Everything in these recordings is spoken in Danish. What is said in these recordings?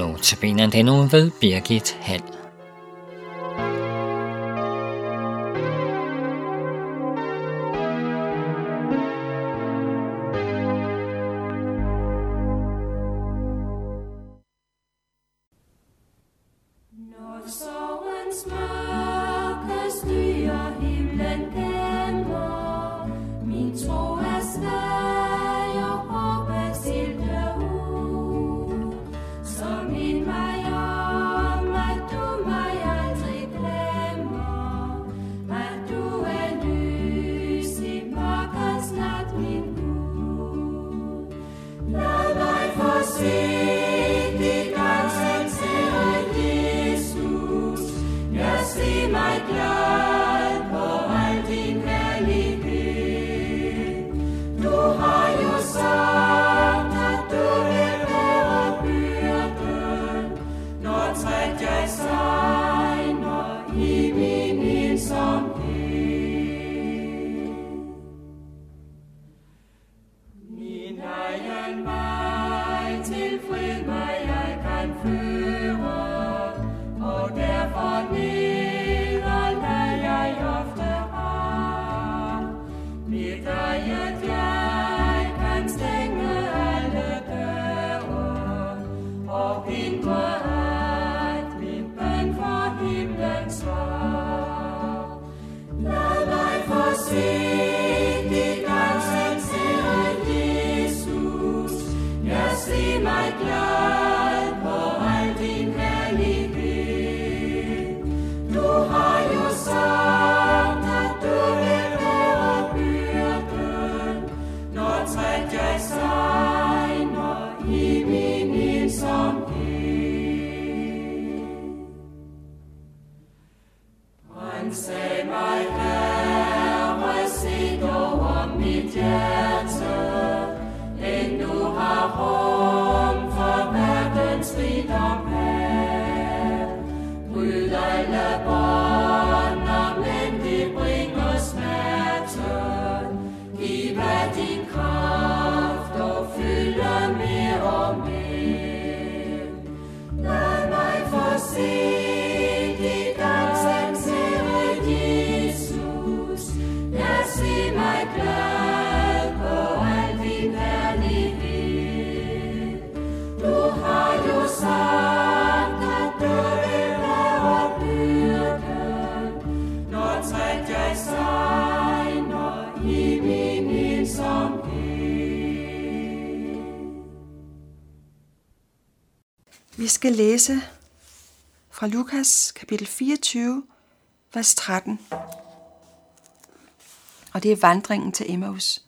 Notabene den nu ved Birgit Hall. Når sorgens mørke se mig skal læse fra Lukas kapitel 24, vers 13. Og det er vandringen til Emmaus.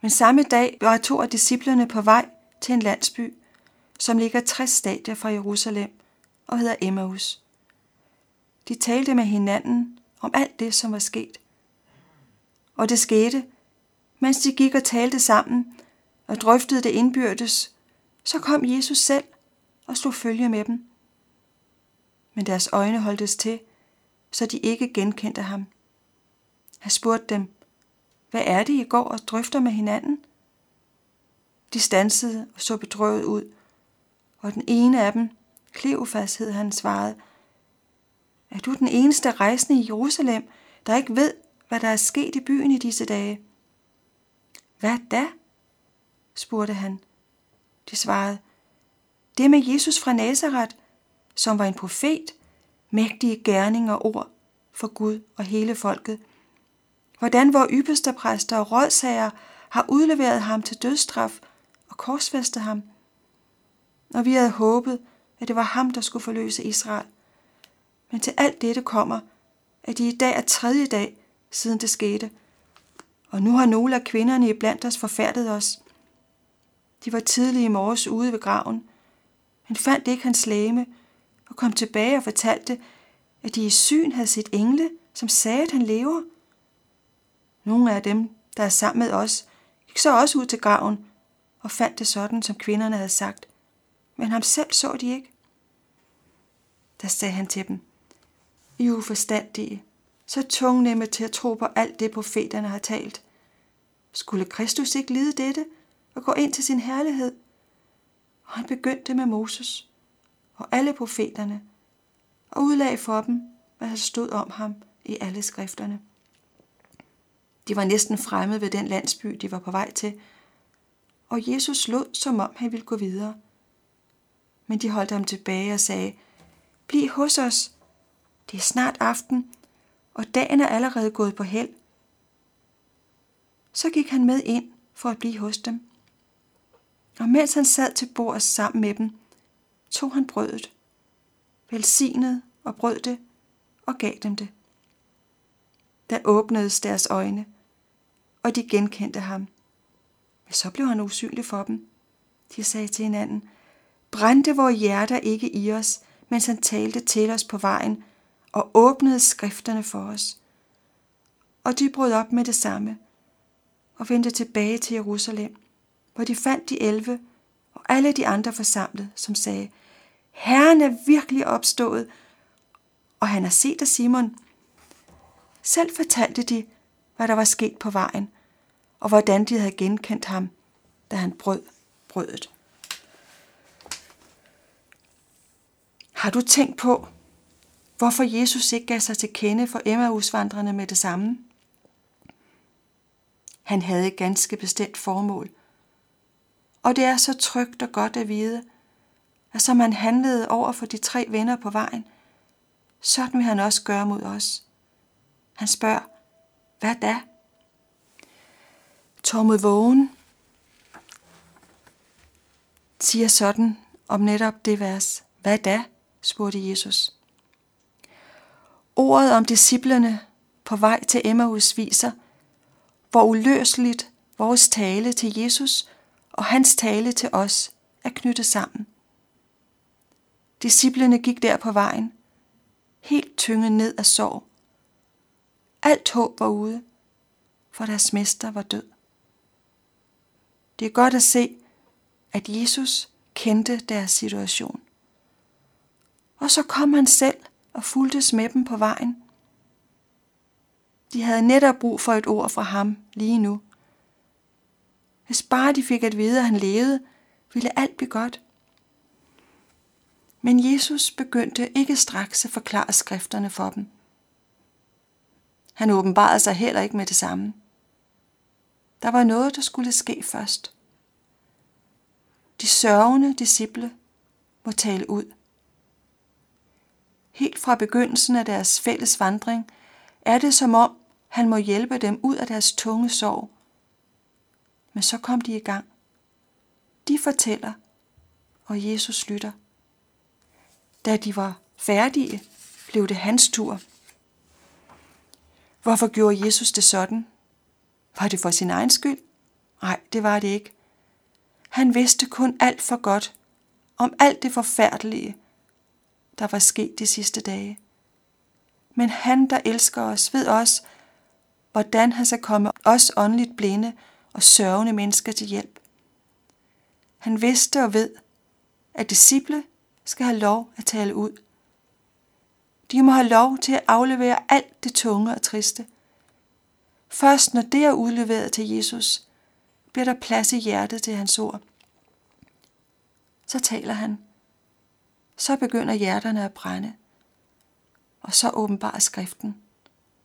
Men samme dag var to af disciplerne på vej til en landsby, som ligger 60 stadier fra Jerusalem og hedder Emmaus. De talte med hinanden om alt det, som var sket. Og det skete, mens de gik og talte sammen og drøftede det indbyrdes, så kom Jesus selv og slog følge med dem. Men deres øjne holdtes til, så de ikke genkendte ham. Han spurgte dem, hvad er det, I går og drøfter med hinanden? De stansede og så bedrøvet ud, og den ene af dem, Kleofas hed han, svarede, Er du den eneste rejsende i Jerusalem, der ikke ved, hvad der er sket i byen i disse dage? Hvad da? spurgte han. De svarede, det med Jesus fra Nazareth, som var en profet, mægtige gerninger og ord for Gud og hele folket. Hvordan vores ypperste præster og rådsager har udleveret ham til dødsstraf og korsfæstet ham. Og vi havde håbet, at det var ham, der skulle forløse Israel. Men til alt dette kommer, at de i dag er tredje dag, siden det skete. Og nu har nogle af kvinderne iblandt os forfærdet os. De var tidlige i morges ude ved graven, han fandt ikke hans læme, og kom tilbage og fortalte, at de i syn havde set engle, som sagde, at han lever. Nogle af dem, der er sammen med os, gik så også ud til graven og fandt det sådan, som kvinderne havde sagt. Men ham selv så de ikke. Der sagde han til dem, I uforstandige, så tungnemme til at tro på alt det, profeterne har talt. Skulle Kristus ikke lide dette og gå ind til sin herlighed? Og han begyndte med Moses og alle profeterne og udlagde for dem, hvad der stod om ham i alle skrifterne. De var næsten fremme ved den landsby, de var på vej til, og Jesus lod, som om han ville gå videre. Men de holdt ham tilbage og sagde, Bliv hos os. Det er snart aften, og dagen er allerede gået på held. Så gik han med ind for at blive hos dem. Og mens han sad til bordet sammen med dem, tog han brødet, velsignede og brød det og gav dem det. Der åbnedes deres øjne, og de genkendte ham. Men så blev han usynlig for dem. De sagde til hinanden, brændte vores hjerter ikke i os, mens han talte til os på vejen og åbnede skrifterne for os. Og de brød op med det samme og vendte tilbage til Jerusalem, hvor de fandt de elve og alle de andre forsamlet, som sagde, Herren er virkelig opstået, og han har set af Simon. Selv fortalte de, hvad der var sket på vejen, og hvordan de havde genkendt ham, da han brød brødet. Har du tænkt på, hvorfor Jesus ikke gav sig til kende for Emmausvandrene med det samme? Han havde et ganske bestemt formål. Og det er så trygt og godt at vide, at som han handlede over for de tre venner på vejen, sådan vil han også gøre mod os. Han spørger, hvad da? Tormod Vågen siger sådan om netop det vers. Hvad da? spurgte Jesus. Ordet om disciplerne på vej til Emmaus viser, hvor uløseligt vores tale til Jesus og hans tale til os er knyttet sammen. Disciplerne gik der på vejen, helt tynget ned af sorg. Alt håb var ude, for deres mester var død. Det er godt at se, at Jesus kendte deres situation. Og så kom han selv og fulgtes med dem på vejen. De havde netop brug for et ord fra ham lige nu. Hvis bare de fik at vide, at han levede, ville alt blive godt. Men Jesus begyndte ikke straks at forklare skrifterne for dem. Han åbenbarede sig heller ikke med det samme. Der var noget, der skulle ske først. De sørgende disciple må tale ud. Helt fra begyndelsen af deres fælles vandring er det som om, han må hjælpe dem ud af deres tunge sorg. Men så kom de i gang. De fortæller, og Jesus lytter. Da de var færdige, blev det hans tur. Hvorfor gjorde Jesus det sådan? Var det for sin egen skyld? Nej, det var det ikke. Han vidste kun alt for godt om alt det forfærdelige, der var sket de sidste dage. Men han, der elsker os, ved også, hvordan han skal komme os åndeligt blinde og sørgende mennesker til hjælp. Han vidste og ved, at disciple skal have lov at tale ud. De må have lov til at aflevere alt det tunge og triste. Først når det er udleveret til Jesus, bliver der plads i hjertet til hans ord. Så taler han. Så begynder hjerterne at brænde. Og så åbenbarer skriften.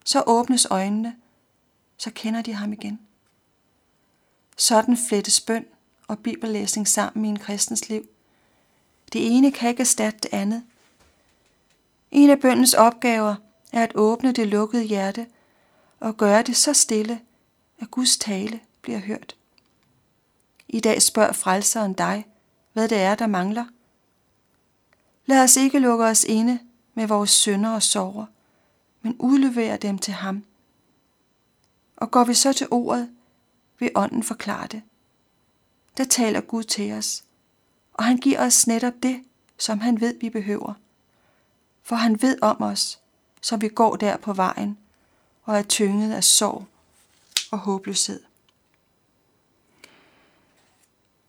Så åbnes øjnene. Så kender de ham igen. Sådan flettes bøn og bibellæsning sammen i en kristens liv. Det ene kan ikke erstatte det andet. En af bøndens opgaver er at åbne det lukkede hjerte og gøre det så stille, at Guds tale bliver hørt. I dag spørger frelseren dig, hvad det er, der mangler. Lad os ikke lukke os inde med vores synder og sorger, men udlevere dem til ham. Og går vi så til ordet, vil ånden forklare det. Der taler Gud til os, og han giver os netop det, som han ved, vi behøver. For han ved om os, så vi går der på vejen og er tynget af sorg og håbløshed.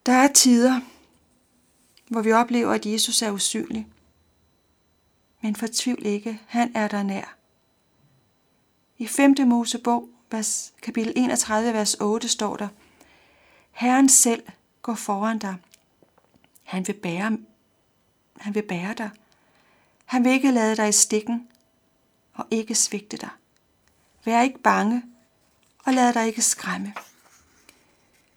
Der er tider, hvor vi oplever, at Jesus er usynlig. Men fortvivl ikke, han er der nær. I 5. Mosebog, vers, kapitel 31, vers 8 står der, Herren selv går foran dig. Han vil bære, han vil bære dig. Han vil ikke lade dig i stikken og ikke svigte dig. Vær ikke bange og lad dig ikke skræmme.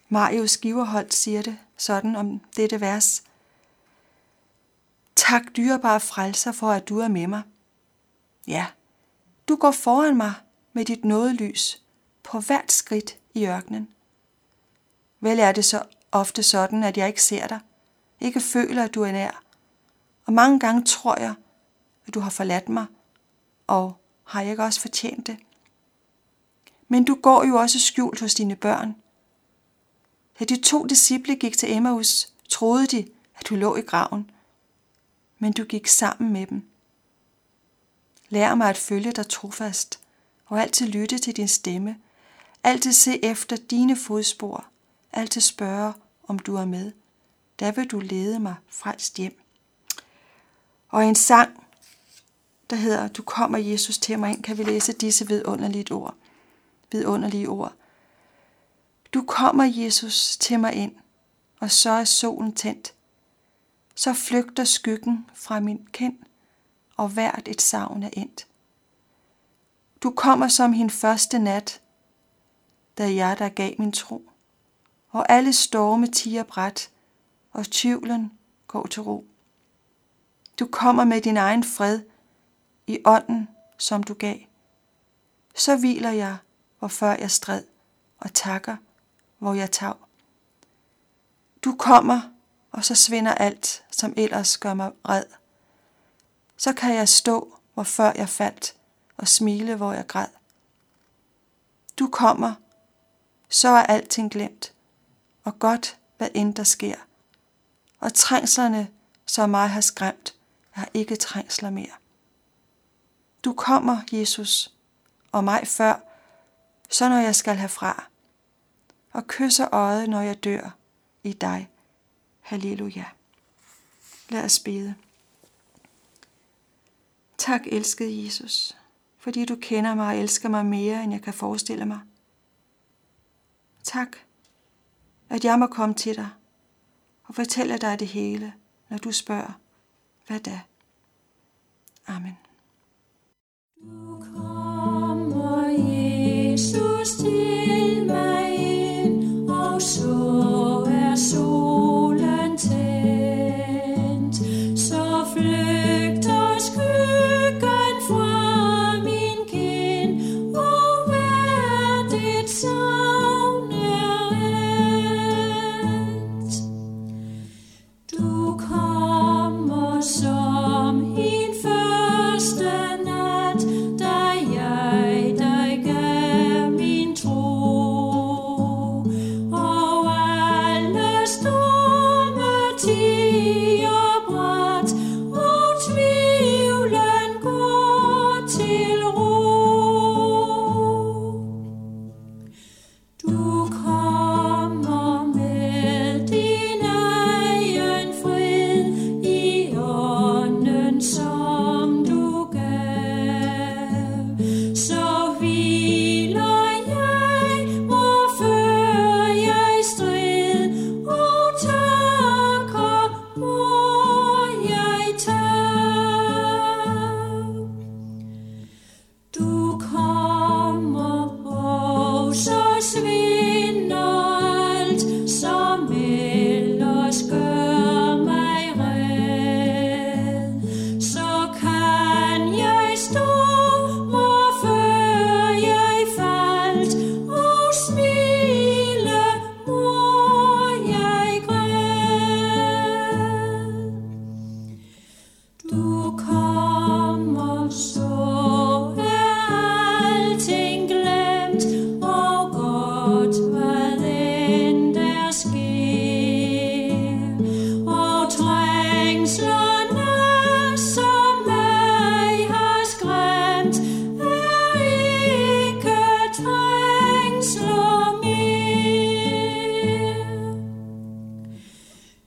Marius Giverholt siger det sådan om dette vers. Tak dyrebare frelser for, at du er med mig. Ja, du går foran mig med dit nådelys på hvert skridt i ørkenen. Vel er det så ofte sådan, at jeg ikke ser dig, ikke føler, at du er nær. Og mange gange tror jeg, at du har forladt mig, og har jeg ikke også fortjent det? Men du går jo også skjult hos dine børn. Da de to disciple gik til Emmaus, troede de, at du lå i graven. Men du gik sammen med dem. Lær mig at følge dig trofast, og altid lytte til din stemme. Altid se efter dine fodspor. Altid spørge, om du er med. Der vil du lede mig frelst hjem. Og en sang, der hedder Du kommer Jesus til mig ind, kan vi læse disse vidunderlige ord. Vidunderlige ord. Du kommer, Jesus, til mig ind, og så er solen tændt. Så flygter skyggen fra min kind, og hvert et savn er endt. Du kommer som hin første nat, da jeg der gav min tro, og alle storme tiger bræt, og tvivlen går til ro. Du kommer med din egen fred i ånden, som du gav. Så hviler jeg, hvor før jeg stræd, og takker, hvor jeg tav. Du kommer, og så svinder alt, som ellers gør mig red. Så kan jeg stå, hvor før jeg faldt, og smile, hvor jeg græd. Du kommer, så er alting glemt, og godt, hvad end der sker. Og trængslerne, som mig har skræmt, er ikke trængsler mere. Du kommer, Jesus, og mig før, så når jeg skal herfra, og kysser øjet, når jeg dør i dig. Halleluja. Lad os bede. Tak, elskede Jesus, fordi du kender mig og elsker mig mere, end jeg kan forestille mig. Tak, at jeg må komme til dig og fortælle dig det hele, når du spørger, hvad da? Amen. Du kommer, Jesus, til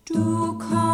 to come.